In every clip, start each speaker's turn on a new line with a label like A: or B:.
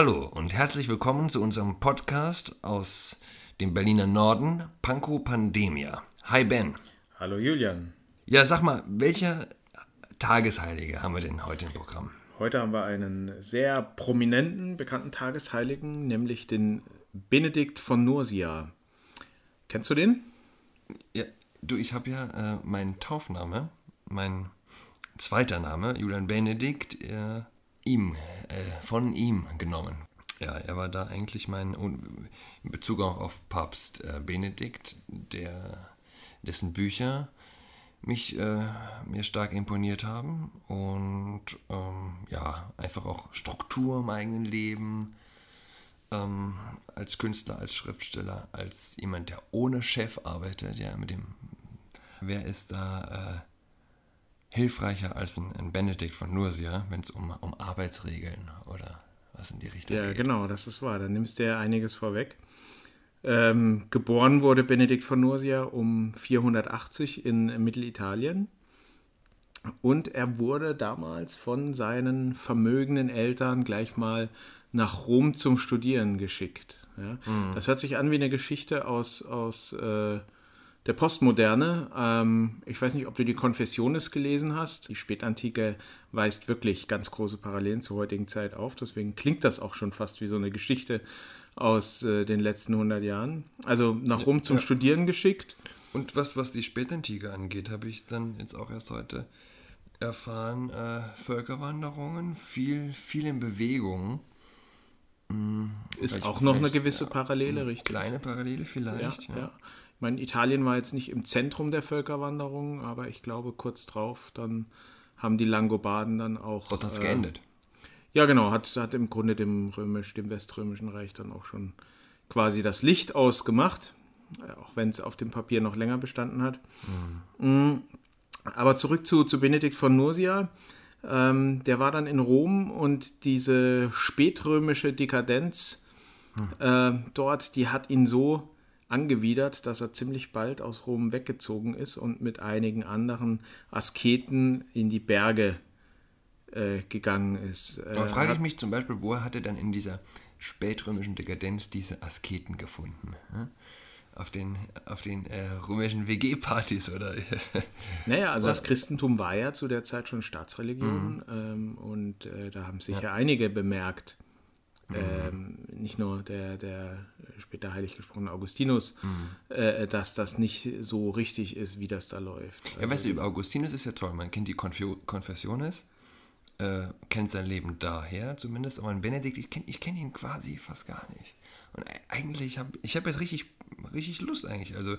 A: Hallo und herzlich willkommen zu unserem Podcast aus dem Berliner Norden, Panko Pandemia. Hi Ben.
B: Hallo Julian.
A: Ja, sag mal, welcher Tagesheilige haben wir denn heute im Programm?
B: Heute haben wir einen sehr prominenten, bekannten Tagesheiligen, nämlich den Benedikt von Nursia. Kennst du den?
A: Ja, du, ich habe ja äh, meinen Taufname, mein zweiter Name, Julian Benedikt, äh, ihm, äh, von ihm genommen. Ja, er war da eigentlich mein, in Bezug auch auf Papst äh, Benedikt, der, dessen Bücher mich äh, mir stark imponiert haben und ähm, ja, einfach auch Struktur im eigenen Leben, ähm, als Künstler, als Schriftsteller, als jemand, der ohne Chef arbeitet, ja, mit dem, wer ist da äh, hilfreicher als ein, ein Benedikt von Nursia, wenn es um, um Arbeitsregeln oder was in die Richtung
B: ja,
A: geht.
B: Ja, genau, das ist wahr. Da nimmst du ja einiges vorweg. Ähm, geboren wurde Benedikt von Nursia um 480 in Mittelitalien. Und er wurde damals von seinen vermögenden Eltern gleich mal nach Rom zum Studieren geschickt. Ja? Mhm. Das hört sich an wie eine Geschichte aus, aus äh, der Postmoderne. Ähm, ich weiß nicht, ob du die Confessiones gelesen hast. Die Spätantike weist wirklich ganz große Parallelen zur heutigen Zeit auf. Deswegen klingt das auch schon fast wie so eine Geschichte aus äh, den letzten 100 Jahren. Also nach Rom zum ja. Studieren geschickt.
A: Und was, was die Spätantike angeht, habe ich dann jetzt auch erst heute erfahren, äh, Völkerwanderungen, viel, viel in Bewegung.
B: Hm, ist auch noch eine gewisse ja, Parallele, richtig?
A: Kleine Parallele vielleicht.
B: Ja, ja. Ich meine, Italien war jetzt nicht im Zentrum der Völkerwanderung, aber ich glaube, kurz drauf, dann haben die Langobarden dann auch.
A: Hat es äh, geendet.
B: Ja, genau, hat, hat im Grunde dem römisch, dem weströmischen Reich dann auch schon quasi das Licht ausgemacht, äh, auch wenn es auf dem Papier noch länger bestanden hat. Mhm. Aber zurück zu, zu Benedikt von Nursia. Ähm, der war dann in Rom und diese spätrömische Dekadenz mhm. äh, dort, die hat ihn so angewidert, dass er ziemlich bald aus Rom weggezogen ist und mit einigen anderen Asketen in die Berge äh, gegangen ist.
A: Äh, Aber frage ich mich zum Beispiel, wo hat er dann in dieser spätrömischen Dekadenz diese Asketen gefunden? Hm? Auf den, auf den äh, römischen WG-Partys oder?
B: naja, also das Christentum war ja zu der Zeit schon Staatsreligion mhm. ähm, und äh, da haben sich ja. ja einige bemerkt. Mhm. Ähm, nicht nur der, der später heilig gesprochene Augustinus, mhm. äh, dass das nicht so richtig ist, wie das da läuft.
A: Also, ja, weißt du, über Augustinus ist ja toll. Man kennt die Konfessiones, äh, kennt sein Leben daher zumindest, aber ein Benedikt, ich kenne kenn ihn quasi fast gar nicht. Und eigentlich habe ich hab jetzt richtig, richtig Lust eigentlich. Also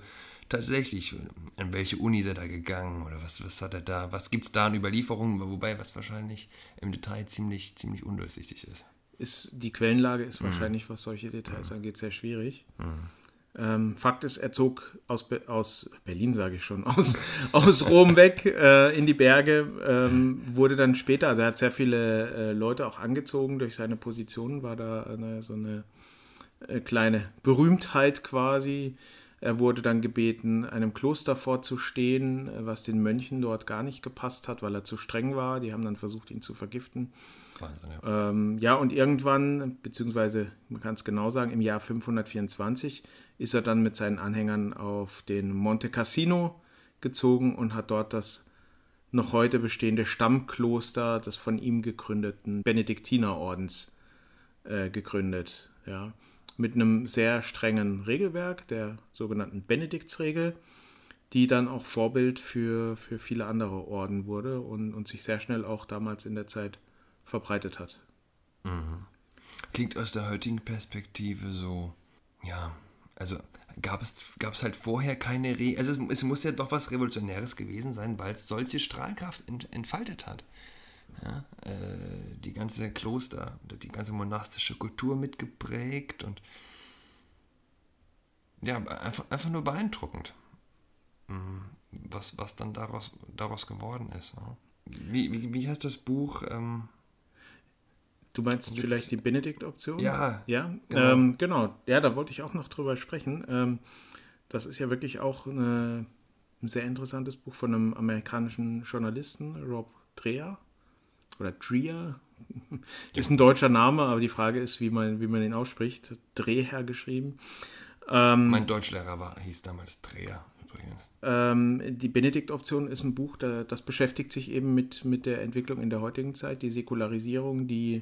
A: tatsächlich, an welche Uni ist er da gegangen oder was, was hat er da, was gibt es da an Überlieferungen, wobei was wahrscheinlich im Detail ziemlich, ziemlich undurchsichtig ist.
B: Ist die Quellenlage ist mhm. wahrscheinlich, was solche Details mhm. angeht, sehr schwierig. Mhm. Ähm, Fakt ist, er zog aus, Be aus Berlin, sage ich schon, aus, aus Rom weg äh, in die Berge, ähm, wurde dann später, also er hat sehr viele äh, Leute auch angezogen durch seine Position, war da eine, so eine äh, kleine Berühmtheit quasi. Er wurde dann gebeten, einem Kloster vorzustehen, was den Mönchen dort gar nicht gepasst hat, weil er zu streng war. Die haben dann versucht, ihn zu vergiften. Wahnsinn, ja. Ähm, ja, und irgendwann, beziehungsweise man kann es genau sagen, im Jahr 524 ist er dann mit seinen Anhängern auf den Monte Cassino gezogen und hat dort das noch heute bestehende Stammkloster des von ihm gegründeten Benediktinerordens äh, gegründet. Ja mit einem sehr strengen Regelwerk, der sogenannten Benediktsregel, die dann auch Vorbild für, für viele andere Orden wurde und, und sich sehr schnell auch damals in der Zeit verbreitet hat.
A: Mhm. Klingt aus der heutigen Perspektive so, ja, also gab es, gab es halt vorher keine Regeln, also es, es, muss ja doch was Revolutionäres gewesen sein, weil es solche Strahlkraft ent, entfaltet hat. Ja, äh, die ganze Kloster, die ganze monastische Kultur mitgeprägt und ja, einfach, einfach nur beeindruckend, mhm, was, was dann daraus, daraus geworden ist. Wie, wie, wie heißt das Buch? Ähm,
B: du meinst vielleicht die Benedikt-Option?
A: Ja.
B: Ja, genau. Ähm, genau. Ja, da wollte ich auch noch drüber sprechen. Ähm, das ist ja wirklich auch eine, ein sehr interessantes Buch von einem amerikanischen Journalisten, Rob Dreher oder Dreher. Ist ein deutscher Name, aber die Frage ist, wie man, wie man ihn ausspricht. Dreher geschrieben.
A: Ähm, mein Deutschlehrer war, hieß damals Dreher übrigens.
B: Ähm, die Benedikt-Option ist ein Buch, da, das beschäftigt sich eben mit, mit der Entwicklung in der heutigen Zeit, die Säkularisierung, die,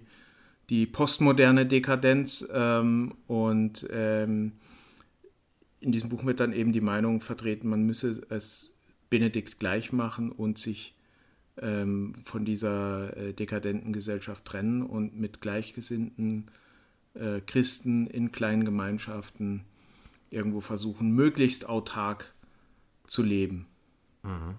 B: die postmoderne Dekadenz ähm, und ähm, in diesem Buch wird dann eben die Meinung vertreten, man müsse es Benedikt gleich machen und sich ähm, von dieser äh, dekadenten Gesellschaft trennen und mit gleichgesinnten äh, Christen in kleinen Gemeinschaften irgendwo versuchen, möglichst autark zu leben. Mhm,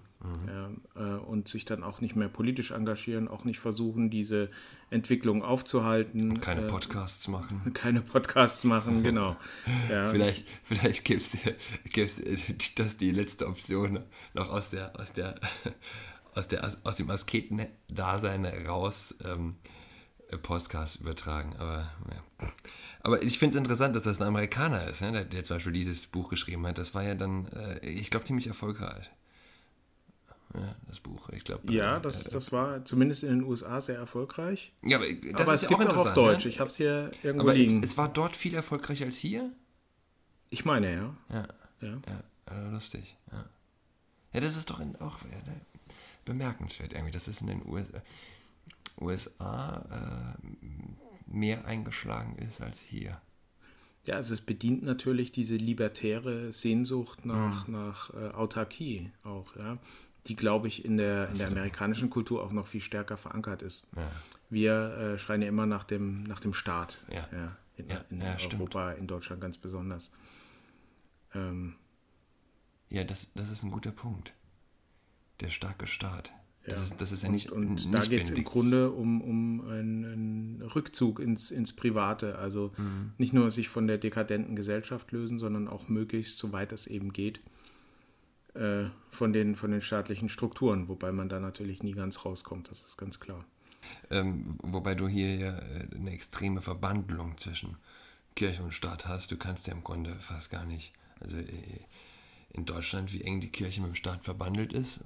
B: ja, äh, und sich dann auch nicht mehr politisch engagieren, auch nicht versuchen, diese Entwicklung aufzuhalten. Und
A: keine äh, Podcasts machen.
B: Keine Podcasts machen, genau.
A: Ja. Vielleicht, vielleicht gibt es das die letzte Option noch aus der, aus der, aus der, aus dem Asketen-Dasein raus ähm, Podcast übertragen. Aber ja. Aber ich finde es interessant, dass das ein Amerikaner ist, ne, der, der, zum Beispiel dieses Buch geschrieben hat. Das war ja dann, äh, ich glaube, ziemlich erfolgreich. Ja, das Buch, ich glaube.
B: Ja, äh, das, das war zumindest in den USA sehr erfolgreich.
A: Ja, aber, das
B: aber es gibt es auch auf Deutsch. Ne? Ich habe es hier irgendwo
A: aber
B: liegen.
A: Es, es, war dort viel erfolgreicher als hier?
B: Ich meine, ja.
A: Ja, ja. ja lustig. Ja. ja, das ist doch in, auch ne, bemerkenswert irgendwie. Das ist in den USA, USA äh, mehr eingeschlagen ist als hier.
B: Ja, also es bedient natürlich diese libertäre Sehnsucht nach, mhm. nach äh, Autarkie auch, ja, die, glaube ich, in der, in der amerikanischen Kultur auch noch viel stärker verankert ist. Ja. Wir äh, schreien ja immer nach dem, nach dem Staat. Ja. ja in, in Europa, in Deutschland ganz besonders. Ähm,
A: ja, das, das ist ein guter Punkt. Der starke Staat.
B: Ja. Das, ist, das ist ja nicht. Und, und nicht da geht es im Grunde um, um einen, Rückzug ins, ins Private. Also mhm. nicht nur sich von der dekadenten Gesellschaft lösen, sondern auch möglichst, soweit es eben geht, äh, von, den, von den staatlichen Strukturen. Wobei man da natürlich nie ganz rauskommt, das ist ganz klar.
A: Ähm, wobei du hier ja äh, eine extreme Verbandlung zwischen Kirche und Staat hast. Du kannst ja im Grunde fast gar nicht. Also äh, in Deutschland, wie eng die Kirche mit dem Staat verbandelt ist.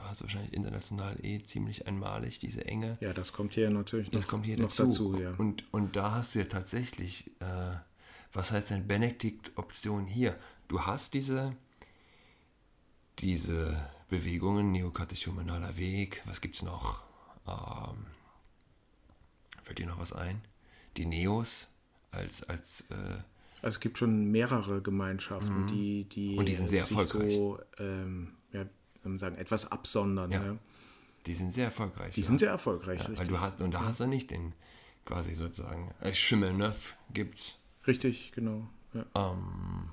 A: Hast du wahrscheinlich international eh ziemlich einmalig, diese Enge.
B: Ja, das kommt hier natürlich
A: das noch, kommt hier dazu. dazu ja. und, und da hast du ja tatsächlich, äh, was heißt denn Benedikt-Option hier? Du hast diese, diese Bewegungen, neokatechumenaler Weg, was gibt es noch? Ähm, fällt dir noch was ein? Die Neos als, als äh,
B: also es gibt schon mehrere Gemeinschaften, mhm. die, die,
A: und die sind sehr erfolgreich.
B: so ähm, ja, sagen, etwas absondern. Ja. ja.
A: Die sind sehr erfolgreich.
B: Die ja. sind sehr erfolgreich.
A: Ja, weil du hast, und da hast du nicht den quasi sozusagen äh, Schimmelneuf gibt's.
B: Richtig, genau.
A: Ja. Ähm,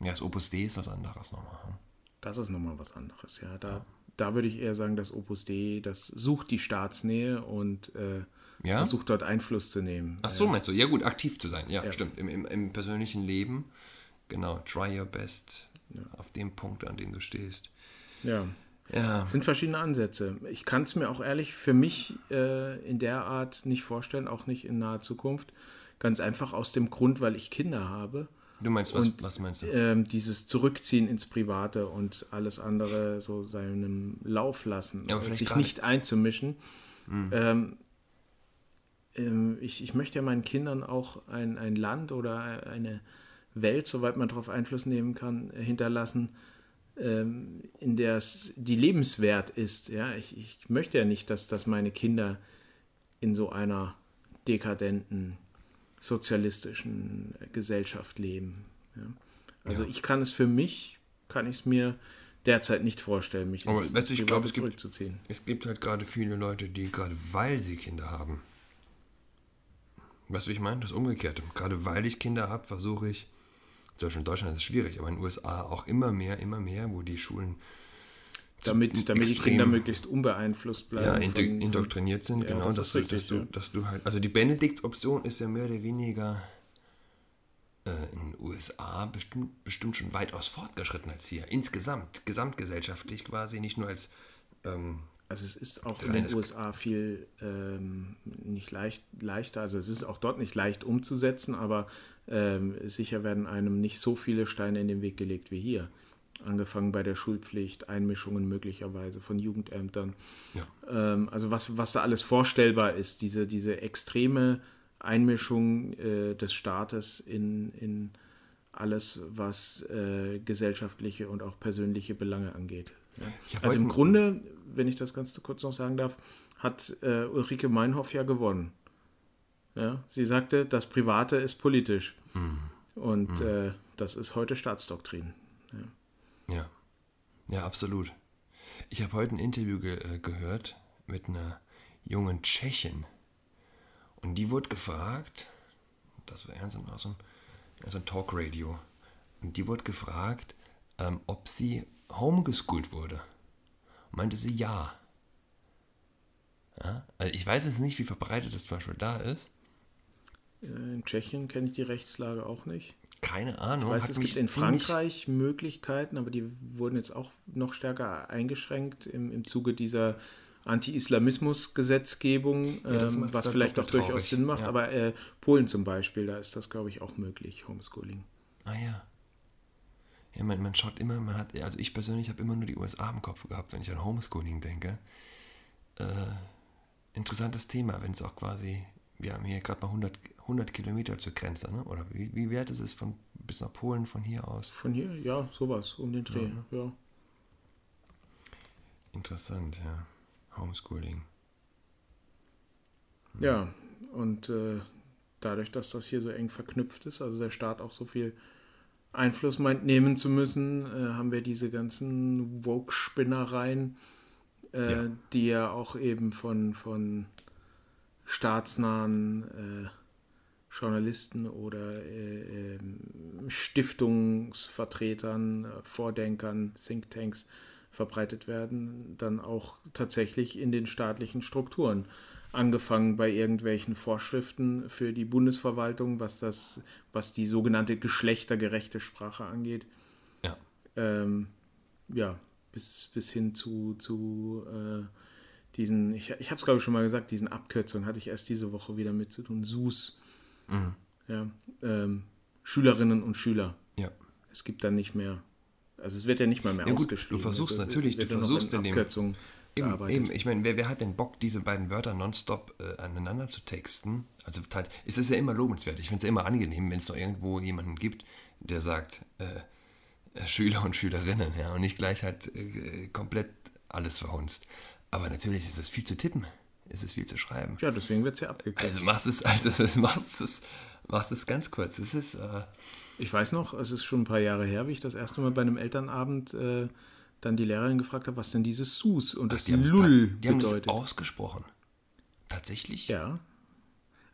A: ja, das Opus D ist was anderes nochmal. Hm?
B: Das ist nochmal was anderes, ja. Da, da würde ich eher sagen, das Opus D, das sucht die Staatsnähe und äh, ja? versucht dort Einfluss zu nehmen.
A: Ach so, meinst du? Ja gut, aktiv zu sein. Ja, ja. stimmt. Im, im, Im, persönlichen Leben, genau, try your best ja. auf dem Punkt, an dem du stehst.
B: Ja. Ja. Es sind verschiedene Ansätze. Ich kann es mir auch ehrlich für mich äh, in der Art nicht vorstellen, auch nicht in naher Zukunft. Ganz einfach aus dem Grund, weil ich Kinder habe.
A: Du meinst, was, und, was meinst du?
B: Ähm, dieses Zurückziehen ins Private und alles andere so seinem Lauf lassen, ja, sich nicht einzumischen. Mhm. Ähm, ähm, ich, ich möchte ja meinen Kindern auch ein, ein Land oder eine Welt, soweit man darauf Einfluss nehmen kann, hinterlassen, ähm, in der es die lebenswert ist. Ja? Ich, ich möchte ja nicht, dass, dass meine Kinder in so einer dekadenten, sozialistischen Gesellschaft leben. Ja? Also ja. ich kann es für mich, kann ich es mir derzeit nicht vorstellen, mich
A: Aber ins ich glaube, es zurückzuziehen. Gibt, es gibt halt gerade viele Leute, die gerade weil sie Kinder haben, Weißt du, wie ich meine? Das Umgekehrte. Gerade weil ich Kinder habe, versuche ich, zum Beispiel in Deutschland ist es schwierig, aber in den USA auch immer mehr, immer mehr, wo die Schulen
B: damit, damit die Kinder möglichst unbeeinflusst bleiben.
A: Ja, indo von, indoktriniert sind, ja, genau, das dass, richtig, dass, du, dass du halt. Also die Benedikt-Option ist ja mehr oder weniger äh, in den USA bestimmt, bestimmt schon weitaus fortgeschritten als hier. Insgesamt, gesamtgesellschaftlich quasi, nicht nur als ähm,
B: also es ist auch in den USA viel ähm, nicht leicht, leichter, also es ist auch dort nicht leicht umzusetzen, aber ähm, sicher werden einem nicht so viele Steine in den Weg gelegt wie hier. Angefangen bei der Schulpflicht, Einmischungen möglicherweise von Jugendämtern.
A: Ja.
B: Ähm, also was, was da alles vorstellbar ist, diese, diese extreme Einmischung äh, des Staates in, in alles, was äh, gesellschaftliche und auch persönliche Belange angeht. Ja. Also im Grunde, wenn ich das ganz kurz noch sagen darf, hat äh, Ulrike Meinhoff ja gewonnen. Ja, sie sagte, das Private ist politisch. Mhm. Und mhm. Äh, das ist heute Staatsdoktrin.
A: Ja, ja, ja absolut. Ich habe heute ein Interview ge äh, gehört mit einer jungen Tschechin. Und die wurde gefragt, das war ernst aus dem, also ein Talkradio, und die wurde gefragt, ähm, ob sie homeschooled wurde. Und meinte sie ja. ja. Also ich weiß jetzt nicht, wie verbreitet das zum Beispiel da ist.
B: In Tschechien kenne ich die Rechtslage auch nicht.
A: Keine Ahnung.
B: Ich weiß, es gibt in Frankreich Möglichkeiten, aber die wurden jetzt auch noch stärker eingeschränkt im, im Zuge dieser Anti-Islamismus-Gesetzgebung, ja, ähm, was vielleicht auch durchaus traurig. Sinn macht. Ja. Aber äh, Polen zum Beispiel, da ist das, glaube ich, auch möglich, Homeschooling.
A: Ah ja. Man, man schaut immer, man hat, also ich persönlich habe immer nur die USA im Kopf gehabt, wenn ich an Homeschooling denke. Äh, interessantes Thema, wenn es auch quasi, wir haben hier gerade mal 100, 100 Kilometer zur Grenze, ne? oder wie, wie weit ist es von, bis nach Polen von hier aus?
B: Von hier, ja, sowas, um den Dreh, ja. ja.
A: Interessant, ja. Homeschooling.
B: Hm. Ja, und äh, dadurch, dass das hier so eng verknüpft ist, also der Staat auch so viel Einfluss meint nehmen zu müssen, äh, haben wir diese ganzen Vogue-Spinnereien, äh, ja. die ja auch eben von, von staatsnahen äh, Journalisten oder äh, ähm, Stiftungsvertretern, äh, Vordenkern, Thinktanks verbreitet werden, dann auch tatsächlich in den staatlichen Strukturen. Angefangen bei irgendwelchen Vorschriften für die Bundesverwaltung, was das, was die sogenannte geschlechtergerechte Sprache angeht.
A: Ja.
B: Ähm, ja, bis, bis hin zu, zu äh, diesen, ich, ich habe es glaube ich schon mal gesagt, diesen Abkürzungen hatte ich erst diese Woche wieder mit zu tun. SUS. Mhm. Ja, ähm, Schülerinnen und Schüler.
A: Ja.
B: Es gibt dann nicht mehr also es wird ja nicht mal mehr
A: ja, gut. Du versuchst also natürlich, du versuchst in dem... Eben, eben, ich meine, wer, wer hat denn Bock, diese beiden Wörter nonstop äh, aneinander zu texten? Also halt, es ist ja immer lobenswert. Ich finde es ja immer angenehm, wenn es noch irgendwo jemanden gibt, der sagt, äh, äh, Schüler und Schülerinnen, ja, und nicht gleich halt äh, komplett alles verhunzt. Aber natürlich ist es viel zu tippen. Es ist viel zu schreiben.
B: Ja, deswegen wird es ja abgekürzt.
A: Also machst es, also machst es, machst es ganz kurz. Es ist, äh,
B: ich weiß noch, es ist schon ein paar Jahre her, wie ich das erste Mal bei einem Elternabend äh, dann die Lehrerin gefragt habe, was denn dieses Sus und Ach, das die Lull
A: die haben bedeutet. Das ausgesprochen. Tatsächlich?
B: Ja.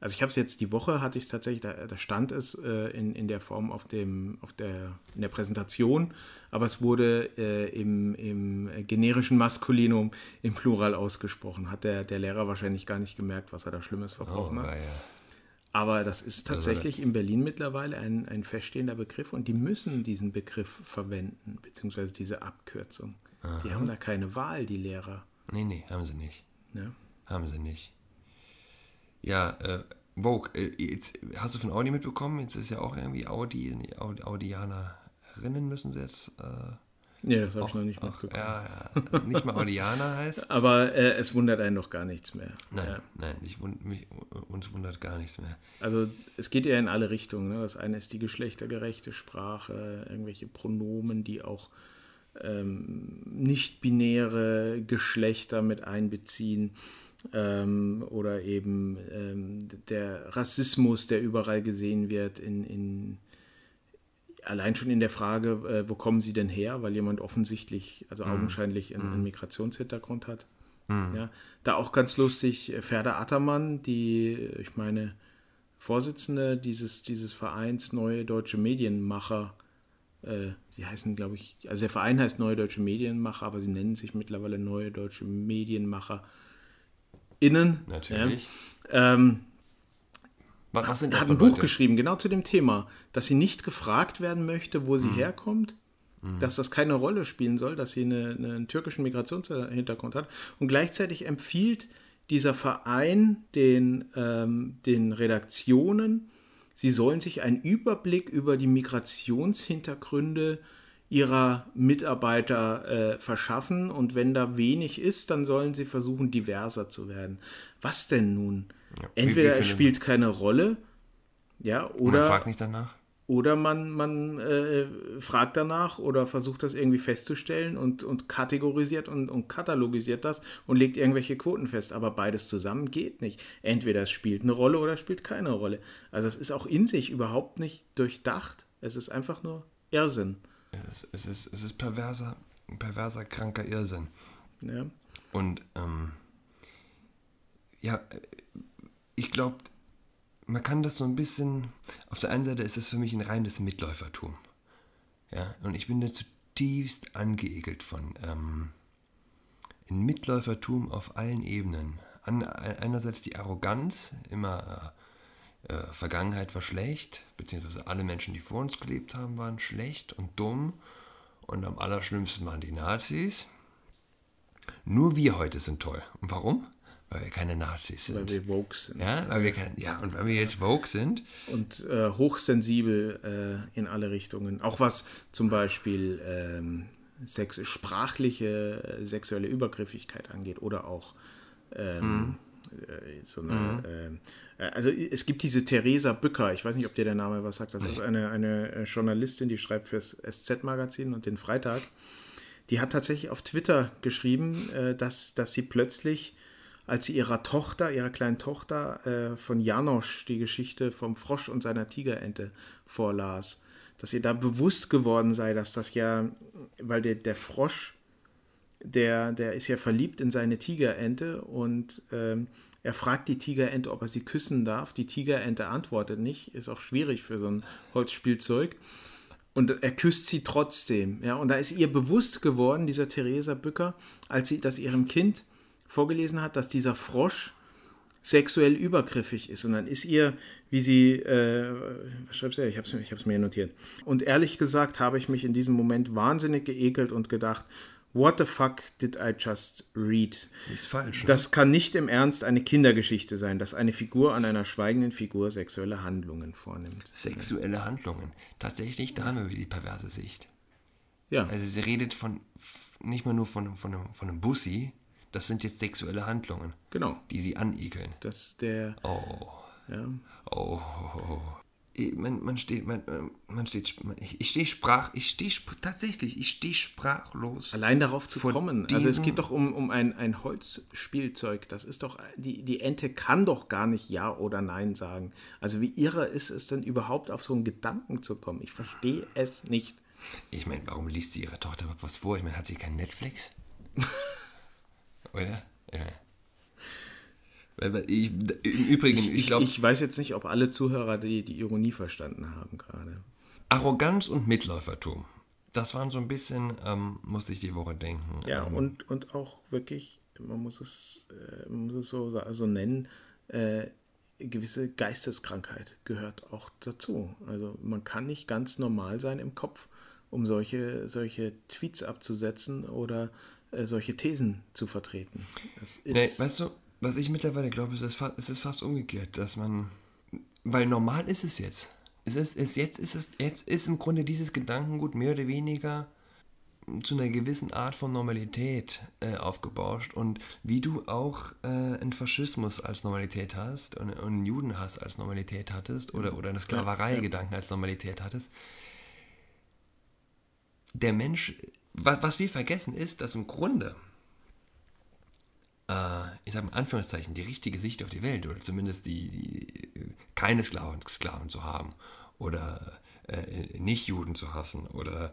B: Also ich habe es jetzt die Woche, hatte ich es tatsächlich, da, da, stand es äh, in, in der Form auf, dem, auf der, in der Präsentation, aber es wurde äh, im, im generischen Maskulinum im Plural ausgesprochen. Hat der, der Lehrer wahrscheinlich gar nicht gemerkt, was er da Schlimmes verbrochen oh, hat. Ja. Aber das ist tatsächlich in Berlin mittlerweile ein, ein feststehender Begriff und die müssen diesen Begriff verwenden, beziehungsweise diese Abkürzung. Aha. Die haben da keine Wahl, die Lehrer.
A: Nee, nee, haben sie nicht.
B: Ja.
A: Haben sie nicht. Ja, äh, Vogue, äh, jetzt, hast du von Audi mitbekommen? Jetzt ist ja auch irgendwie Audi, Audi Audianerinnen müssen sie jetzt äh,
B: Nee, das habe ich noch nicht mitbekommen.
A: Ja, ja. Nicht mal Audianer heißt
B: Aber äh, es wundert einen doch gar nichts mehr.
A: Nein, ja. nein, ich wund, mich, uns wundert gar nichts mehr.
B: Also es geht ja in alle Richtungen. Ne? Das eine ist die geschlechtergerechte Sprache, irgendwelche Pronomen, die auch ähm, nicht-binäre Geschlechter mit einbeziehen. Ähm, oder eben ähm, der Rassismus, der überall gesehen wird in, in allein schon in der Frage, äh, wo kommen sie denn her, weil jemand offensichtlich, also mhm. augenscheinlich einen, einen, mhm. Migrationshintergrund hat. Mhm. Ja, da auch ganz lustig, äh, Ferda Attermann, die, ich meine, Vorsitzende dieses, dieses Vereins Neue Deutsche Medienmacher, äh, die heißen, glaube ich, also der Verein heißt Neue Deutsche Medienmacher, aber sie nennen sich mittlerweile Neue Deutsche Medienmacher innen.
A: Natürlich.
B: Ja. Ähm,
A: was, was sind
B: hat ein Buch geschrieben, genau zu dem Thema, dass sie nicht gefragt werden möchte, wo sie mhm. herkommt, mhm. dass das keine Rolle spielen soll, dass sie eine, einen türkischen Migrationshintergrund hat. Und gleichzeitig empfiehlt dieser Verein den, ähm, den Redaktionen, sie sollen sich einen Überblick über die Migrationshintergründe ihrer Mitarbeiter äh, verschaffen und wenn da wenig ist, dann sollen sie versuchen, diverser zu werden. Was denn nun?
A: Ja,
B: Entweder es spielt keine Rolle, ja,
A: Man
B: oder
A: fragt nicht danach.
B: oder man, man äh, fragt danach oder versucht das irgendwie festzustellen und, und kategorisiert und, und katalogisiert das und legt irgendwelche Quoten fest. Aber beides zusammen geht nicht. Entweder es spielt eine Rolle oder es spielt keine Rolle. Also es ist auch in sich überhaupt nicht durchdacht. Es ist einfach nur Irrsinn.
A: Es, es, ist, es ist perverser, perverser, kranker Irrsinn.
B: Ja.
A: Und ähm, ja, äh, ich glaube, man kann das so ein bisschen. Auf der einen Seite ist es für mich ein reines Mitläufertum. Ja, und ich bin da zutiefst angeekelt von. Ähm, ein Mitläufertum auf allen Ebenen. An, einerseits die Arroganz, immer äh, Vergangenheit war schlecht, beziehungsweise alle Menschen, die vor uns gelebt haben, waren schlecht und dumm. Und am allerschlimmsten waren die Nazis. Nur wir heute sind toll. Und warum? Weil wir keine Nazis sind.
B: Weil wir woke sind.
A: ja, weil wir keine, ja, und weil wir jetzt Vogue sind.
B: und äh, hochsensibel äh, in alle Richtungen. Auch was zum Beispiel ähm, sex sprachliche äh, sexuelle Übergriffigkeit angeht oder auch ähm, äh, so eine, ähm, äh, also es gibt diese Theresa Bücker, ich weiß nicht, ob dir der Name was sagt, das ist eine, eine äh, Journalistin, die schreibt fürs SZ-Magazin und den Freitag. Die hat tatsächlich auf Twitter geschrieben, äh, dass, dass sie plötzlich, als sie ihrer Tochter, ihrer kleinen Tochter äh, von Janosch die Geschichte vom Frosch und seiner Tigerente vorlas, dass ihr da bewusst geworden sei, dass das ja, weil der, der Frosch, der, der ist ja verliebt in seine Tigerente und ähm, er fragt die Tigerente, ob er sie küssen darf. Die Tigerente antwortet nicht, ist auch schwierig für so ein Holzspielzeug. Und er küsst sie trotzdem. Ja, und da ist ihr bewusst geworden, dieser Theresa Bücker, als sie das ihrem Kind vorgelesen hat, dass dieser Frosch sexuell übergriffig ist. Und dann ist ihr, wie sie, äh, was schreibt sie? Ich habe es ich hab's mir notiert. Und ehrlich gesagt habe ich mich in diesem Moment wahnsinnig geekelt und gedacht, what the fuck did I just read?
A: Ist falsch. Ne?
B: Das kann nicht im Ernst eine Kindergeschichte sein, dass eine Figur an einer schweigenden Figur sexuelle Handlungen vornimmt.
A: Sexuelle Handlungen. Tatsächlich, da haben wir wieder die perverse Sicht.
B: Ja,
A: Also sie redet von nicht mal nur von, von, einem, von einem Bussi, das sind jetzt sexuelle Handlungen,
B: genau.
A: die sie anekeln.
B: Das ist der,
A: Oh,
B: ja,
A: oh, Man, man steht, man, man steht, ich, ich stehe sprach, ich stehe tatsächlich, ich stehe sprachlos.
B: Allein darauf zu kommen. Also es geht doch um, um ein, ein Holzspielzeug. Das ist doch, die, die Ente kann doch gar nicht Ja oder Nein sagen. Also wie irre ist es denn überhaupt auf so einen Gedanken zu kommen? Ich verstehe es nicht.
A: Ich meine, warum liest sie ihrer Tochter überhaupt was vor? Ich meine, hat sie kein Netflix? Oder? Ja. Ich, Im Übrigen, ich glaube,
B: ich weiß jetzt nicht, ob alle Zuhörer die, die Ironie verstanden haben gerade.
A: Arroganz und Mitläufertum. Das waren so ein bisschen, ähm, musste ich die Woche denken.
B: Ja,
A: ähm,
B: und, und auch wirklich, man muss es, äh, man muss es so, sa- so nennen, äh, gewisse Geisteskrankheit gehört auch dazu. Also man kann nicht ganz normal sein im Kopf, um solche, solche Tweets abzusetzen oder äh, solche Thesen zu vertreten. Das ist,
A: Nee, weißt du, was ich mittlerweile glaube, ist, es ist fast umgekehrt, dass man, weil normal ist es jetzt. Es ist, es jetzt ist es, jetzt ist im Grunde dieses Gedankengut mehr oder weniger zu einer gewissen Art von Normalität äh, aufgebauscht. Und wie du auch äh, einen Faschismus als Normalität hast und, und einen Judenhass als Normalität hattest oder, oder eine Sklaverei-Gedanken als Normalität hattest, der Mensch, was, was wir vergessen ist, dass im Grunde äh, ich sage mal Anführungszeichen, die richtige Sicht auf die Welt oder zumindest die, die keine Sklaven, Sklaven zu haben oder äh, nicht Juden zu hassen oder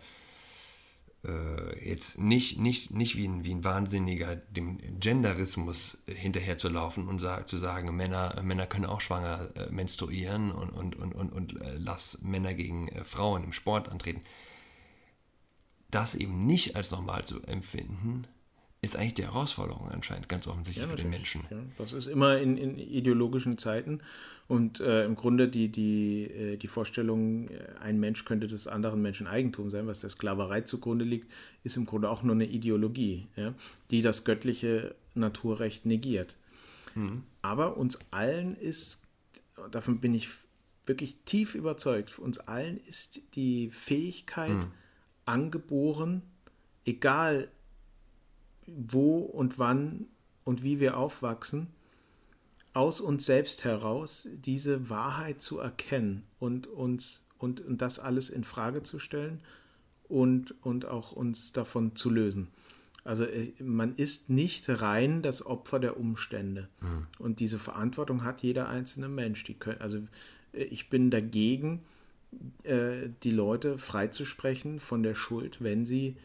A: äh, jetzt nicht, nicht, nicht wie ein, wie ein Wahnsinniger dem Genderismus hinterher zu laufen und sag, zu sagen, Männer, Männer können auch schwanger äh, menstruieren und, und, und, und, und äh, lass Männer gegen äh, Frauen im Sport antreten. Das eben nicht als normal zu empfinden, ist eigentlich die Herausforderung anscheinend ganz offensichtlich für den Menschen.
B: Ja, das ist immer in, in ideologischen Zeiten und äh, im Grunde die, die, äh, die Vorstellung, äh, ein Mensch könnte des anderen Menschen Eigentum sein, was der Sklaverei zugrunde liegt, ist im Grunde auch nur eine Ideologie, ja, die das göttliche Naturrecht negiert. Aber uns allen ist, davon bin ich wirklich tief überzeugt, uns allen ist die Fähigkeit angeboren, egal wo und wann und wie wir aufwachsen, aus uns selbst heraus diese Wahrheit zu erkennen und uns und, und das alles in Frage zu stellen und, und auch uns davon zu lösen. Also äh, man ist nicht rein das Opfer der Umstände. Mhm. Und diese Verantwortung hat jeder einzelne Mensch. Die können, also äh, ich bin dagegen, äh, die Leute freizusprechen von der Schuld, wenn sie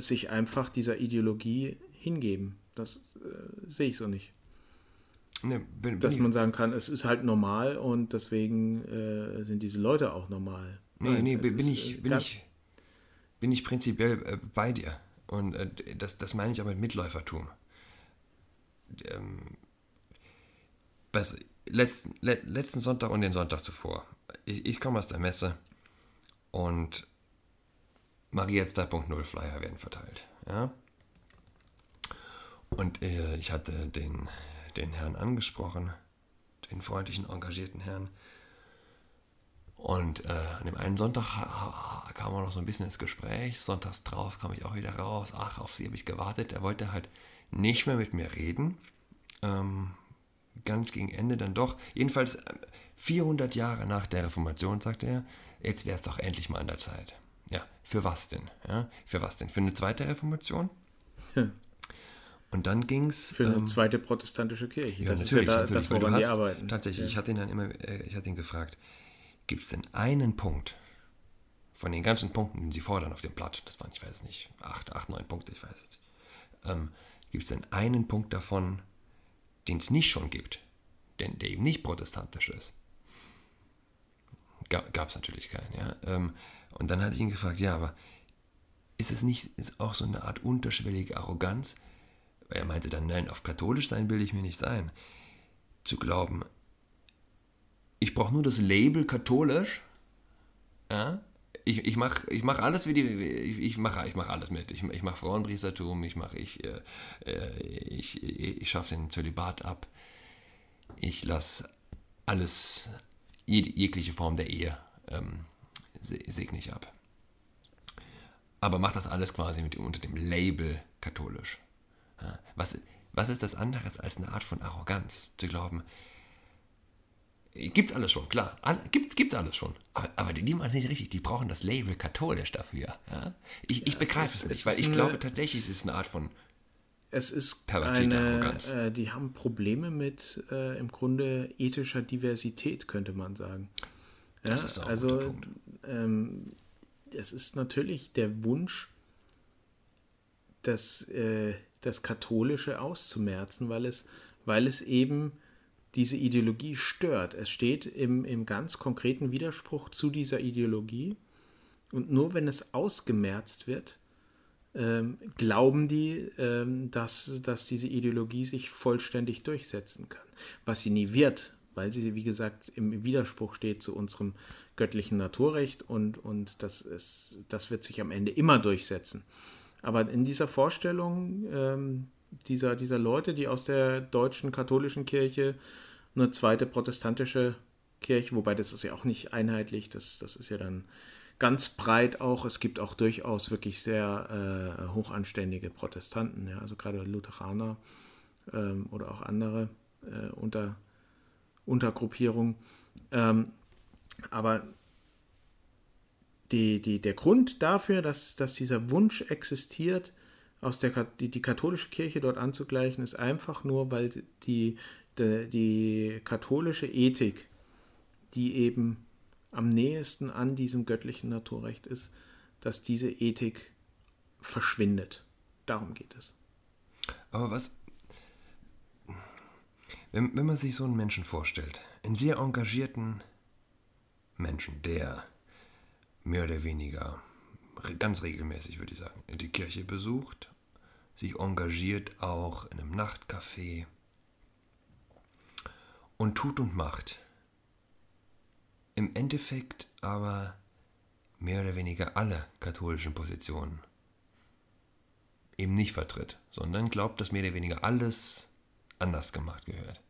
B: sich einfach dieser Ideologie hingeben. Das äh, sehe ich so nicht. Ne, bin, bin Dass man sagen kann, es ist halt normal und deswegen äh, sind diese Leute auch normal.
A: Nee, Nein, nee, bin, ist, ich, bin, ich, bin ich prinzipiell äh, bei dir. Und äh, das, das meine ich aber mit Mitläufertum. Ähm, was, letzten, le, letzten Sonntag und den Sonntag zuvor. Ich, ich komme aus der Messe und Maria 2.0 Flyer werden verteilt. Ja? Und äh, ich hatte den, den Herrn angesprochen, den freundlichen, engagierten Herrn. Und äh, an dem einen Sonntag kam auch noch so ein bisschen ins Gespräch. Sonntags drauf kam ich auch wieder raus. Ach, auf sie habe ich gewartet. Er wollte halt nicht mehr mit mir reden. Ähm, ganz gegen Ende dann doch. Jedenfalls 400 äh, Jahre nach der Reformation, sagte er, jetzt wäre es doch endlich mal an der Zeit. Ja, für was denn? Ja, für was denn? Für eine zweite Reformation? Hm. Und dann ging es.
B: Für eine ähm, zweite protestantische Kirche. Ja, das ist ja da, das, woran die arbeiten.
A: Tatsächlich, ja. ich hatte ihn dann immer, äh, ich hatte ihn gefragt, gibt es denn einen Punkt von den ganzen Punkten, die sie fordern auf dem Blatt, das waren, ich weiß es nicht, acht, acht, neun Punkte, ich weiß es nicht, ähm, gibt es denn einen Punkt davon, den es nicht schon gibt, denn der eben nicht protestantisch ist? Gab es natürlich keinen, ja. Ähm, und dann hatte ich ihn gefragt, ja, aber ist es nicht ist auch so eine Art unterschwellige Arroganz? Er meinte dann, nein, auf katholisch sein will ich mir nicht sein. Zu glauben, ich brauche nur das Label katholisch. Ja? Ich, ich mache ich mach alles wie die. Ich, ich mache ich mach alles mit. Ich, ich mache Frauenpriestertum, ich mache ich, äh, äh ich, ich, ich schaffe den Zölibat ab. Ich lasse alles, jegliche Form der Ehe ähm, segne ich ab. Aber macht das alles quasi mit, unter dem Label katholisch. Was, was ist das anderes als eine Art von Arroganz? Zu glauben, gibt's alles schon, klar, gibt, gibt's alles schon. Aber, aber die machen es nicht richtig, die brauchen das Label katholisch dafür. Ja? Ich, ich ja, begreife es, nicht, weil ich glaube tatsächlich, es ist eine Art von
B: es ist eine, Arroganz. Äh, die haben Probleme mit äh, im Grunde ethischer Diversität, könnte man sagen. Ja, das ist auch also ähm, es ist natürlich der Wunsch, das, äh, das Katholische auszumerzen, weil es, weil es eben diese Ideologie stört. Es steht im, im ganz konkreten Widerspruch zu dieser Ideologie. Und nur wenn es ausgemerzt wird, ähm, glauben die, ähm, dass, dass diese Ideologie sich vollständig durchsetzen kann. Was sie nie wird, weil sie, wie gesagt, im Widerspruch steht zu unserem göttlichen Naturrecht und, und das, ist, das wird sich am Ende immer durchsetzen. Aber in dieser Vorstellung ähm, dieser, dieser Leute, die aus der deutschen katholischen Kirche eine zweite protestantische Kirche, wobei das ist ja auch nicht einheitlich, das, das ist ja dann ganz breit auch. Es gibt auch durchaus wirklich sehr äh, hochanständige Protestanten, ja, also gerade Lutheraner ähm, oder auch andere äh, unter, Untergruppierungen. Ähm, aber die, die, der Grund dafür, dass, dass dieser Wunsch existiert, aus der, die, die katholische Kirche dort anzugleichen, ist einfach nur, weil die, die, die katholische Ethik, die eben am nähesten an diesem göttlichen Naturrecht ist, dass diese Ethik verschwindet. Darum geht es.
A: Aber was, wenn, wenn man sich so einen Menschen vorstellt, einen sehr engagierten Menschen, der mehr oder weniger ganz regelmäßig, würde ich sagen, die Kirche besucht, sich engagiert auch in einem Nachtcafé und tut und macht. Im Endeffekt aber mehr oder weniger alle katholischen Positionen eben nicht vertritt, sondern glaubt, dass mehr oder weniger alles anders gemacht gehört.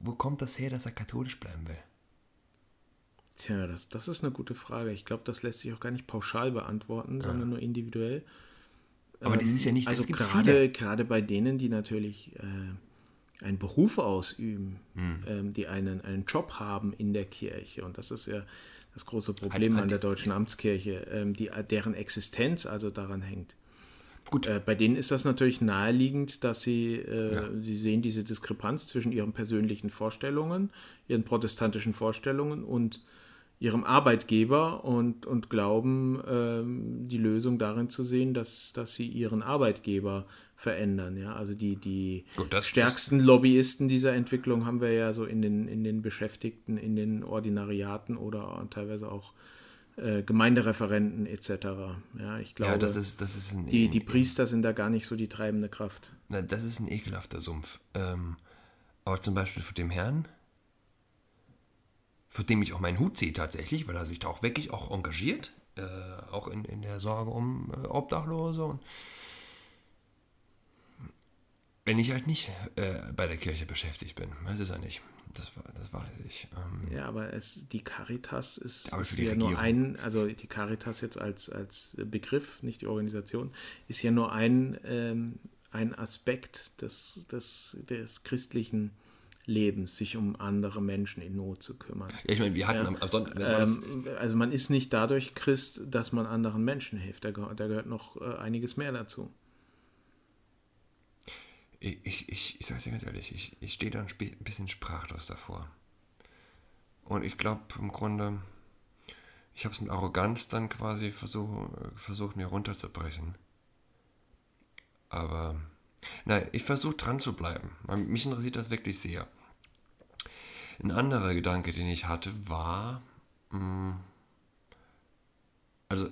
A: Wo kommt das her, dass er katholisch bleiben will?
B: Tja, das, das ist eine gute Frage. Ich glaube, das lässt sich auch gar nicht pauschal beantworten, sondern nur individuell.
A: Aber das ist ja nicht,
B: Also gerade,
A: viele.
B: gerade bei denen, die natürlich äh, einen Beruf ausüben,
A: Hm.
B: ähm, die einen, einen Job haben in der Kirche. Und das ist ja das große Problem
A: hat
B: an der deutschen Amtskirche, ähm, die, deren Existenz also daran hängt.
A: Gut.
B: Äh, bei denen ist das natürlich naheliegend, dass sie, äh,
A: Ja.
B: sie sehen diese Diskrepanz zwischen ihren persönlichen Vorstellungen, ihren protestantischen Vorstellungen und ihrem Arbeitgeber und, und glauben, ähm, die Lösung darin zu sehen, dass, dass sie ihren Arbeitgeber verändern. Ja? Also die, die
A: Gut, das-
B: stärksten Lobbyisten dieser Entwicklung haben wir ja so in den, in den Beschäftigten, in den Ordinariaten oder teilweise auch äh, Gemeindereferenten etc. Ja, ich glaube,
A: Ja, das ist, das ist
B: die, die Priester sind da gar nicht so die treibende Kraft.
A: Na, das ist ein ekelhafter Sumpf. Ähm, aber zum Beispiel für den Herrn, für den ich auch meinen Hut ziehe tatsächlich, weil er sich da auch wirklich auch engagiert, äh, auch in, in der Sorge um äh, Obdachlose. Und wenn ich halt nicht äh, bei der Kirche beschäftigt bin, weiß es ja nicht. Das, das weiß ich. Ähm,
B: Ja, aber es, die Caritas ist, ist ja nur
A: Regierung.
B: ein, also die Caritas jetzt als, als Begriff, nicht die Organisation, ist ja nur ein, ähm, ein Aspekt des, des, des christlichen Lebens, sich um andere Menschen in Not zu kümmern.
A: ja, ich meine, wir hatten am, am Sonntag, das,
B: Ähm, also man ist nicht dadurch Christ, dass man anderen Menschen hilft. Da gehört, da gehört noch äh, einiges mehr dazu.
A: Ich, ich, ich, ich sage dir ganz ehrlich, ich, ich stehe da ein bisschen sprachlos davor. Und ich glaube im Grunde, ich habe es mit Arroganz dann quasi versuch, versucht, mir runterzubrechen. Aber, nein, ich versuche dran zu bleiben. Mich interessiert das wirklich sehr. Ein anderer Gedanke, den ich hatte, war, mh, also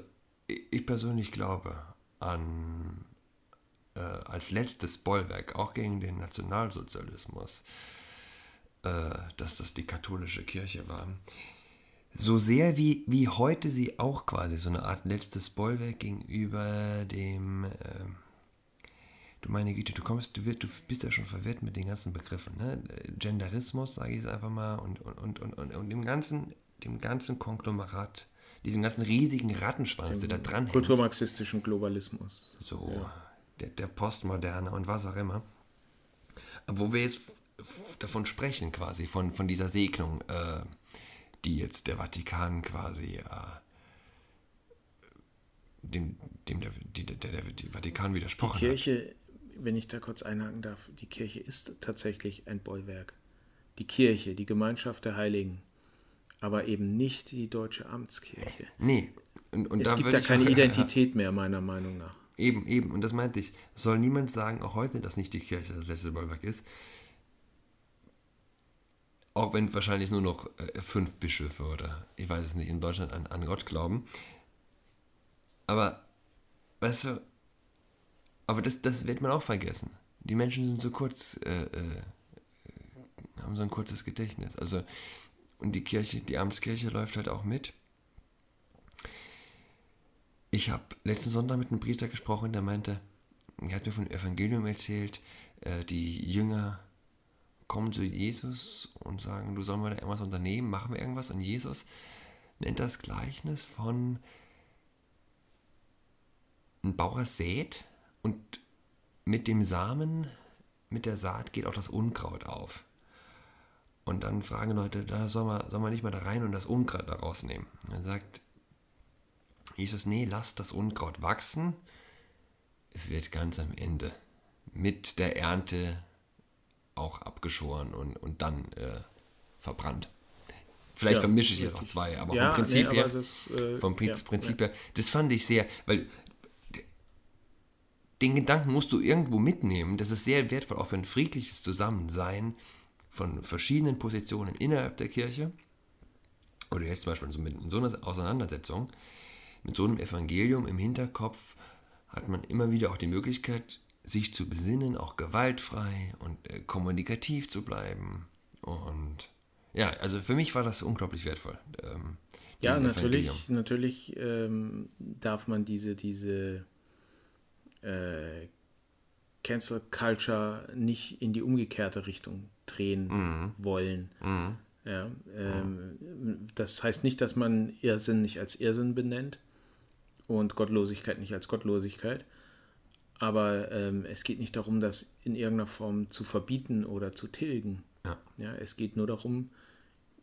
A: ich ich persönlich glaube an äh, als letztes Bollwerk, auch gegen den Nationalsozialismus, äh, dass das die katholische Kirche war. So sehr wie, wie heute sie auch quasi so eine Art letztes Bollwerk gegenüber dem, äh, du meine Güte, du kommst, du, wirst, du bist ja schon verwirrt mit den ganzen Begriffen, ne? Genderismus, sage ich es einfach mal, und, und, und, und, und, dem ganzen, dem ganzen Konglomerat, diesem ganzen riesigen Rattenschwanz, der da dran hängt.
B: Kulturmarxistischen Globalismus.
A: So, der, der Postmoderne und was auch immer. Aber wo wir jetzt davon sprechen, quasi, von, von dieser Segnung, äh, die jetzt der Vatikan quasi, äh, dem, dem der, die, der, der, der Vatikan
B: Die
A: widersprochen hat.
B: Kirche, wenn ich da kurz einhaken darf, die Kirche ist tatsächlich ein Bollwerk. Die Kirche, die Gemeinschaft der Heiligen, aber eben nicht die deutsche Amtskirche.
A: Nee. Und, und
B: Es gibt da keine Identität mehr, meiner Meinung nach.
A: Eben, eben, und das meinte ich. Soll niemand sagen, auch heute, dass nicht die Kirche das letzte Bollwerk ist. Auch wenn wahrscheinlich nur noch äh, fünf Bischöfe oder ich weiß es nicht, in Deutschland an, an Gott glauben. Aber, weißt du, aber das, das wird man auch vergessen. Die Menschen sind so kurz, äh, äh, haben so ein kurzes Gedächtnis. Also, und die Kirche, die Amtskirche läuft halt auch mit. Ich habe letzten Sonntag mit einem Priester gesprochen, der meinte, er hat mir von dem Evangelium erzählt, äh, die Jünger kommen zu Jesus und sagen, du sollen wir da irgendwas unternehmen, machen wir irgendwas. Und Jesus nennt das Gleichnis von ein Bauer sät und mit dem Samen, mit der Saat geht auch das Unkraut auf. Und dann fragen Leute, da soll man, soll man nicht mal da rein und das Unkraut da rausnehmen. Dann sagt Jesus, nee, lass das Unkraut wachsen. Es wird ganz am Ende mit der Ernte auch abgeschoren und, und dann äh, verbrannt. Vielleicht
B: Ja,
A: vermische ich jetzt auch zwei, aber
B: Ja,
A: vom Prinzip
B: nee,
A: her,
B: das, äh,
A: vom Prinzip,
B: ja,
A: Prinzip her, das fand ich sehr, weil den Gedanken musst du irgendwo mitnehmen. Das ist sehr wertvoll, auch für ein friedliches Zusammensein von verschiedenen Positionen innerhalb der Kirche. Oder jetzt zum Beispiel so mit so einer Auseinandersetzung, mit so einem Evangelium im Hinterkopf, hat man immer wieder auch die Möglichkeit, sich zu besinnen, auch gewaltfrei und äh, kommunikativ zu bleiben. Und ja, also für mich war das unglaublich wertvoll. Ähm,
B: Ja, natürlich,
A: Evangelium.
B: natürlich ähm, darf man diese, diese äh, Cancel Culture nicht in die umgekehrte Richtung drehen
A: Mhm.
B: wollen. Ja, ähm, das heißt nicht, dass man Irrsinn nicht als Irrsinn benennt und Gottlosigkeit nicht als Gottlosigkeit. Aber ähm, es geht nicht darum, das in irgendeiner Form zu verbieten oder zu tilgen.
A: Ja.
B: Ja, es geht nur darum,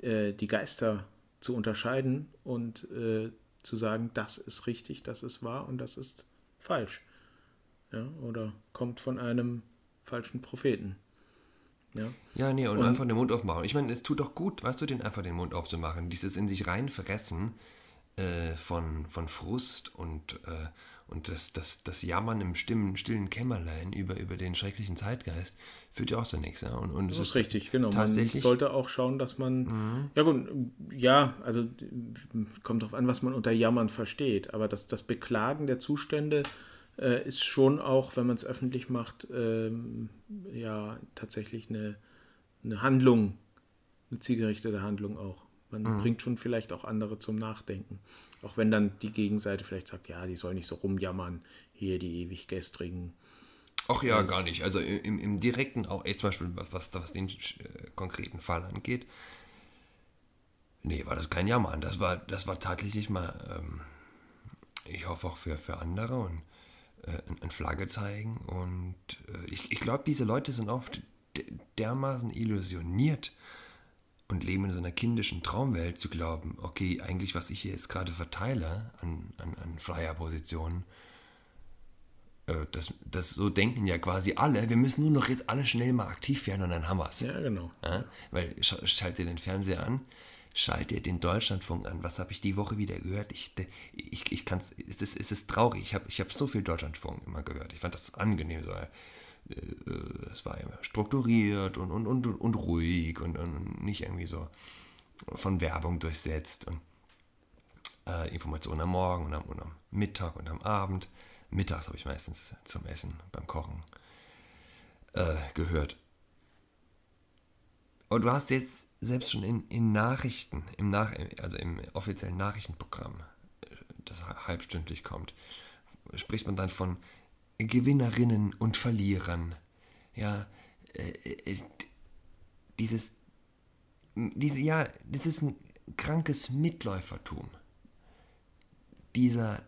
B: äh, die Geister zu unterscheiden und äh, zu sagen, das ist richtig, das ist wahr und das ist falsch. Ja, oder kommt von einem falschen Propheten. Ja,
A: Ja, nee, und, einfach den Mund aufmachen. Ich meine, es tut doch gut, weißt du, den einfach den Mund aufzumachen. Dieses in sich reinfressen äh, von, von Frust und, äh, und das, das, das Jammern im stillen, stillen Kämmerlein über, über den schrecklichen Zeitgeist führt ja auch zu nichts. Ja? Und, und es
B: Das ist richtig, genau. Man
A: Tatsächlich. Mhm.
B: sollte auch schauen, dass man. Ja, gut, ja, also kommt darauf an, was man unter Jammern versteht. Aber das, das Beklagen der Zustände äh, ist schon auch, wenn man es öffentlich macht, ähm, ja, tatsächlich eine, eine Handlung, eine zielgerichtete Handlung auch. Man
A: Mhm.
B: bringt schon vielleicht auch andere zum Nachdenken. Auch wenn dann die Gegenseite vielleicht sagt, ja, die soll nicht so rumjammern, hier die ewig gestrigen.
A: Ach ja, gar nicht. Also im, im direkten, auch ey, zum Beispiel, was, was, den äh, konkreten Fall angeht, nee, war das kein Jammern. Das war, das war tatsächlich mal, ähm, ich hoffe auch für, für andere und äh, ein, ein Flagge zeigen. Und äh, ich, ich glaube, diese Leute sind oft de- dermaßen illusioniert und leben in so einer kindischen Traumwelt zu glauben, okay, eigentlich, was ich hier jetzt gerade verteile an, an, an freier Position, äh, das, das so denken ja quasi alle. Wir müssen nur noch jetzt alle schnell mal aktiv werden und dann haben wir es.
B: Ja, genau.
A: Ja? Weil sch- schalt dir den Fernseher an, schalt dir den Deutschlandfunk an. Was habe ich die Woche wieder gehört? Ich, ich, ich kann es, ist, es ist traurig. Ich habe ich hab so viel Deutschlandfunk immer gehört. Ich fand das angenehm. So, es war strukturiert und, und, und, und ruhig und, und nicht irgendwie so von Werbung durchsetzt und äh, Informationen am Morgen und am, und am Mittag und am Abend. Mittags habe ich meistens zum Essen beim Kochen äh, gehört. Und du hast jetzt selbst schon in, in Nachrichten, im Nach also im offiziellen Nachrichtenprogramm, äh, das halbstündlich kommt, spricht man dann von Gewinnerinnen und Verlierern. Ja, äh, äh, dieses, diese, ja, das ist ein krankes Mitläufertum dieser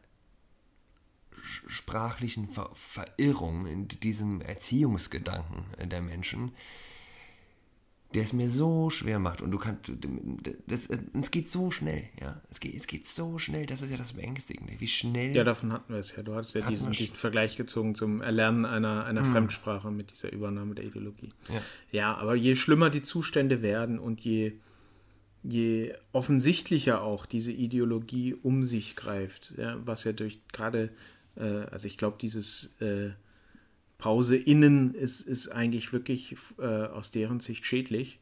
A: sprachlichen Ver Verirrung, in diesem Erziehungsgedanken der Menschen, der es mir so schwer macht. Und du kannst, das, es geht so schnell, ja. Es geht, es geht so schnell, das ist ja das Beängstigende. Wie schnell.
B: Ja, davon hatten wir es ja. Du hattest ja diesen, diesen Vergleich gezogen zum Erlernen einer, einer Fremdsprache mit dieser Übernahme der Ideologie.
A: Ja.
B: ja, aber je schlimmer die Zustände werden und je, je offensichtlicher auch diese Ideologie um sich greift, ja, was ja durch gerade, äh, also ich glaube, dieses äh, Pause innen ist, ist eigentlich wirklich äh, aus deren Sicht schädlich.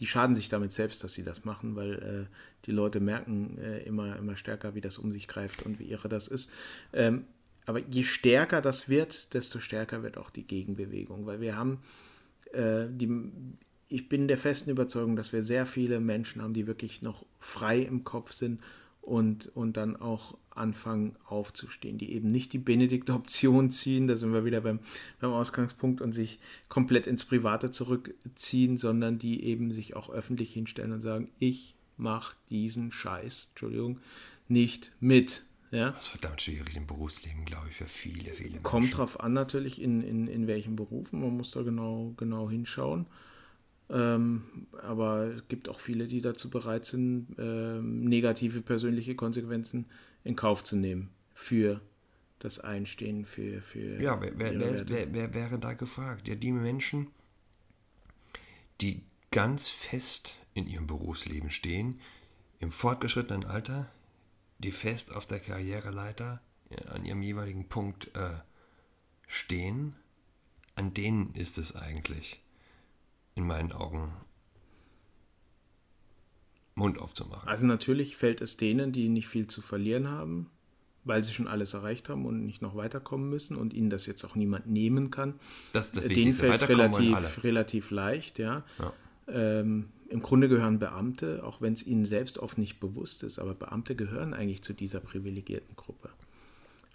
B: Die schaden sich damit selbst, dass sie das machen, weil äh, die Leute merken äh, immer, immer stärker, wie das um sich greift und wie irre das ist. Ähm, aber je stärker das wird, desto stärker wird auch die Gegenbewegung, weil wir haben äh, die, ich bin der festen Überzeugung, dass wir sehr viele Menschen haben, die wirklich noch frei im Kopf sind und, und dann auch anfangen aufzustehen, die eben nicht die Benedikt-Option ziehen, da sind wir wieder beim, beim Ausgangspunkt und sich komplett ins Private zurückziehen, sondern die eben sich auch öffentlich hinstellen und sagen, ich mache diesen Scheiß, Entschuldigung, nicht mit. Ja?
A: Das ist verdammt schwierig im Berufsleben, glaube ich, für viele, viele
B: Kommt
A: Menschen.
B: drauf an natürlich, in, in, in welchen Berufen, man muss da genau, genau hinschauen. Ähm, aber es gibt auch viele, die dazu bereit sind, ähm, negative persönliche Konsequenzen in Kauf zu nehmen für das Einstehen, für, für
A: Ja, wer, wer, wer, wer, wäre da gefragt? Ja, die Menschen, die ganz fest in ihrem Berufsleben stehen, im fortgeschrittenen Alter, die fest auf der Karriereleiter ja, an ihrem jeweiligen Punkt äh, stehen, an denen ist es eigentlich in meinen Augen Mund aufzumachen.
B: Also natürlich fällt es denen, die nicht viel zu verlieren haben, weil sie schon alles erreicht haben und nicht noch weiterkommen müssen und ihnen das jetzt auch niemand nehmen kann.
A: Das das
B: denen
A: Wichtigste.
B: fällt es relativ, relativ leicht, ja.
A: Ja.
B: Ähm, Im Grunde gehören Beamte, auch wenn es ihnen selbst oft nicht bewusst ist, aber Beamte gehören eigentlich zu dieser privilegierten Gruppe.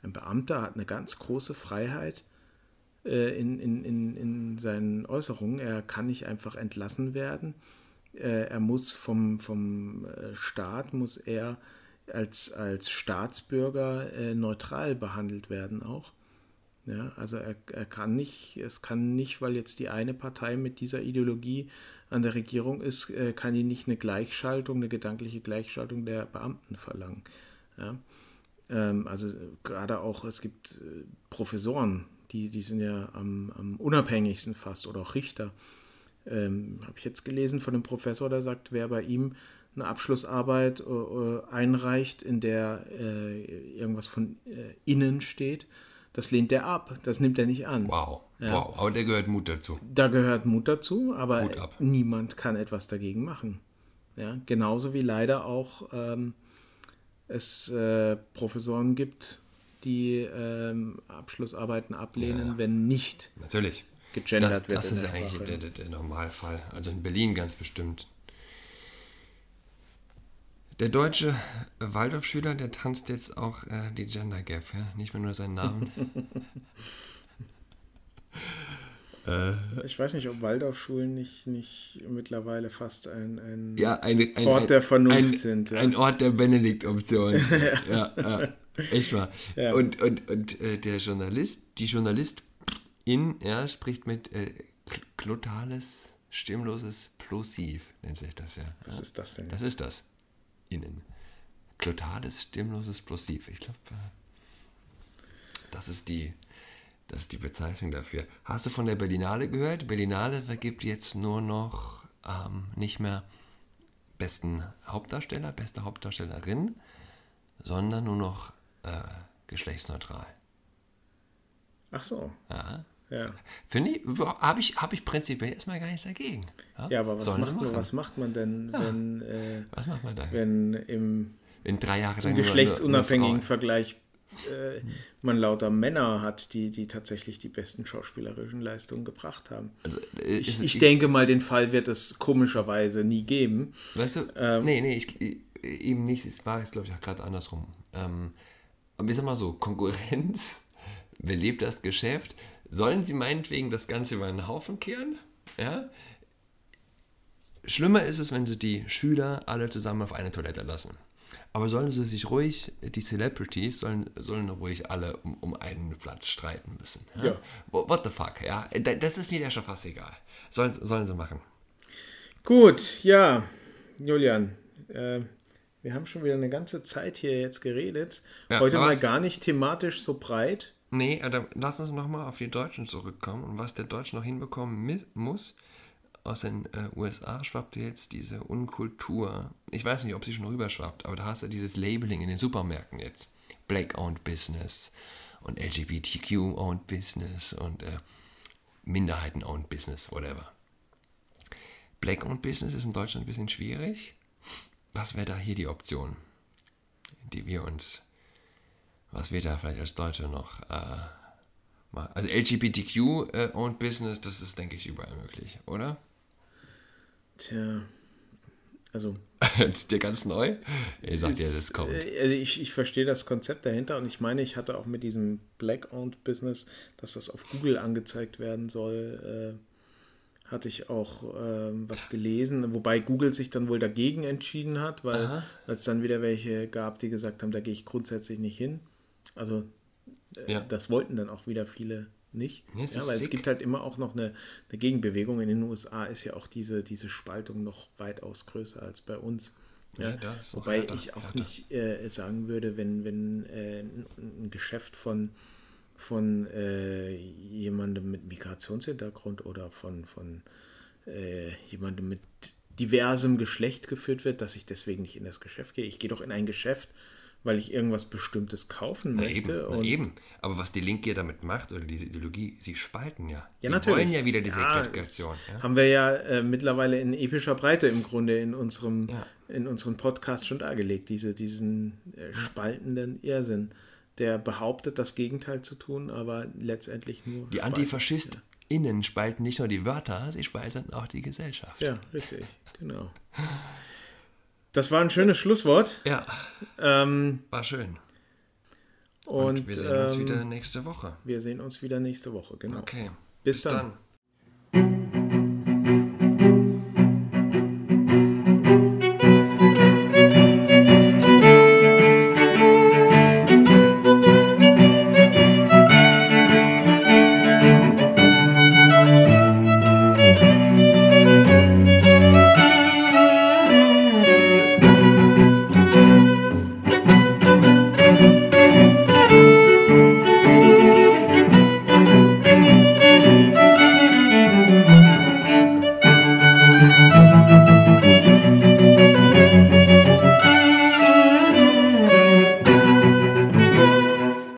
B: Ein Beamter hat eine ganz große Freiheit äh, in, in, in, in seinen Äußerungen. Er kann nicht einfach entlassen werden, äh, er muss vom, vom äh, Staat, muss er als, als Staatsbürger äh, neutral behandelt werden auch. Ja, also er, er kann nicht, es kann nicht, weil jetzt die eine Partei mit dieser Ideologie an der Regierung ist, äh, kann die nicht eine Gleichschaltung, eine gedankliche Gleichschaltung der Beamten verlangen. Ja? Ähm, also gerade auch, es gibt äh, Professoren, die, die sind ja am, am unabhängigsten fast oder auch Richter. Ähm, Habe ich jetzt gelesen von einem Professor, der sagt, wer bei ihm eine Abschlussarbeit äh, einreicht, in der äh, irgendwas von äh, innen steht, das lehnt er ab, das nimmt er nicht an.
A: Wow, ja. wow, aber der gehört Mut dazu.
B: Da gehört Mut dazu, aber niemand kann etwas dagegen machen. Ja, genauso wie leider auch ähm, es äh, Professoren gibt, die ähm, Abschlussarbeiten ablehnen, ja. wenn nicht
A: Natürlich. gegendert das, wird. Das ist ja eigentlich der, der, der Normalfall. Also in Berlin ganz bestimmt. Der deutsche Waldorfschüler, der tanzt jetzt auch äh, die Gender Gap, ja? nicht mehr nur seinen Namen.
B: Äh, ich weiß nicht, ob Waldorfschulen nicht, nicht mittlerweile fast ein, ein
A: ja, eine, ein,
B: Ort der Vernunft
A: ein,
B: sind.
A: Ja. Ein Ort der Benedikt-Option. ja, ja, echt mal. Und, und, und äh, der Journalist, die Journalistin, ja, spricht mit äh, glotales, stimmloses Plosiv, nennt sich das ja.
B: Was ist das denn?
A: Das ist das. Innen. Glotales, stimmloses Plosiv. Ich glaube, äh, das ist die das ist die Bezeichnung dafür. Hast du von der Berlinale gehört? Berlinale vergibt jetzt nur noch ähm, nicht mehr besten Hauptdarsteller, beste Hauptdarstellerin, sondern nur noch äh, geschlechtsneutral.
B: Ach so.
A: Ja. ja. Finde ich, habe ich, hab ich prinzipiell erstmal gar nichts dagegen.
B: Ja, ja aber was macht, man, was macht man denn, ja. wenn, äh,
A: was macht man dann?
B: wenn im,
A: in drei Jahren
B: geschlechtsunabhängigen Vergleich äh, man lauter Männer hat, die, die tatsächlich die besten schauspielerischen Leistungen gebracht haben. Also, äh, ich, ich, denke mal, den Fall wird es komischerweise nie geben.
A: Weißt du, ähm, nee, nee, ich, eben nicht, es war jetzt, glaube ich, auch gerade andersrum. Ähm, aber ich sag mal so, Konkurrenz belebt das Geschäft. Sollen sie meinetwegen das Ganze über einen Haufen kehren? Ja? Schlimmer ist es, wenn sie die Schüler alle zusammen auf eine Toilette lassen. Aber sollen sie sich ruhig, die Celebrities sollen, sollen ruhig alle um, um einen Platz streiten müssen. Ja? ja. What the fuck, ja. Das ist mir ja schon fast egal. Sollen, sollen sie machen.
B: Gut, ja, Julian, äh, wir haben schon wieder eine ganze Zeit hier jetzt geredet. Ja, Heute mal gar nicht thematisch so breit.
A: Nee, dann lass uns nochmal auf die Deutschen zurückkommen und was der Deutsche noch hinbekommen muss aus den äh, USA schwappt jetzt diese Unkultur. Ich weiß nicht, ob sie schon rüberschwappt, aber da hast du dieses Labeling in den Supermärkten jetzt. Black-owned Business und LGBTQ-owned Business und äh, Minderheiten-owned Business, whatever. Black-owned Business ist in Deutschland ein bisschen schwierig. Was wäre da hier die Option, die wir uns, was wir da vielleicht als Deutsche noch äh, mal, also LGBTQ-owned Business, das ist, denke ich, überall möglich, oder?
B: Tja, also.
A: ist dir ganz neu? Ihr sagt ja, das kommt.
B: Äh, also ich, ich verstehe das Konzept dahinter und ich meine, ich hatte auch mit diesem Black-Owned Business, dass das auf Google angezeigt werden soll, äh, hatte ich auch äh, was gelesen, wobei Google sich dann wohl dagegen entschieden hat, weil es dann wieder welche gab, die gesagt haben, da gehe ich grundsätzlich nicht hin. Also äh, ja. das wollten dann auch wieder viele nicht. Ja, ja weil sick. es gibt halt immer auch noch eine, eine, Gegenbewegung. In den USA ist ja auch diese, diese Spaltung noch weitaus größer als bei uns. Ja, ja Wobei härter, ich auch nicht äh, sagen würde, wenn, wenn äh, ein Geschäft von, von äh, jemandem mit Migrationshintergrund oder von, von äh, jemandem mit diversem Geschlecht geführt wird, dass ich deswegen nicht in das Geschäft gehe. Ich gehe doch in ein Geschäft, weil ich irgendwas Bestimmtes kaufen
A: na
B: möchte.
A: Eben, na eben. Aber was die Linke damit macht, oder diese Ideologie, sie spalten ja.
B: Sie ja, natürlich.
A: wollen ja wieder diese ja, Segregation.
B: Ja? Haben wir ja äh, mittlerweile in epischer Breite im Grunde in unserem, ja. in unserem Podcast schon dargelegt, diese, diesen äh, spaltenden Irrsinn, der behauptet, das Gegenteil zu tun, aber letztendlich nur.
A: Die AntifaschistInnen spalten nicht nur die Wörter, sie spalten auch die Gesellschaft.
B: Ja, richtig, genau. Das war ein schönes Schlusswort.
A: Ja.
B: Ähm,
A: war schön.
B: Und,
A: und wir sehen uns ähm, wieder nächste Woche.
B: Wir sehen uns wieder nächste Woche, genau.
A: Okay.
B: Bis, Bis dann. dann.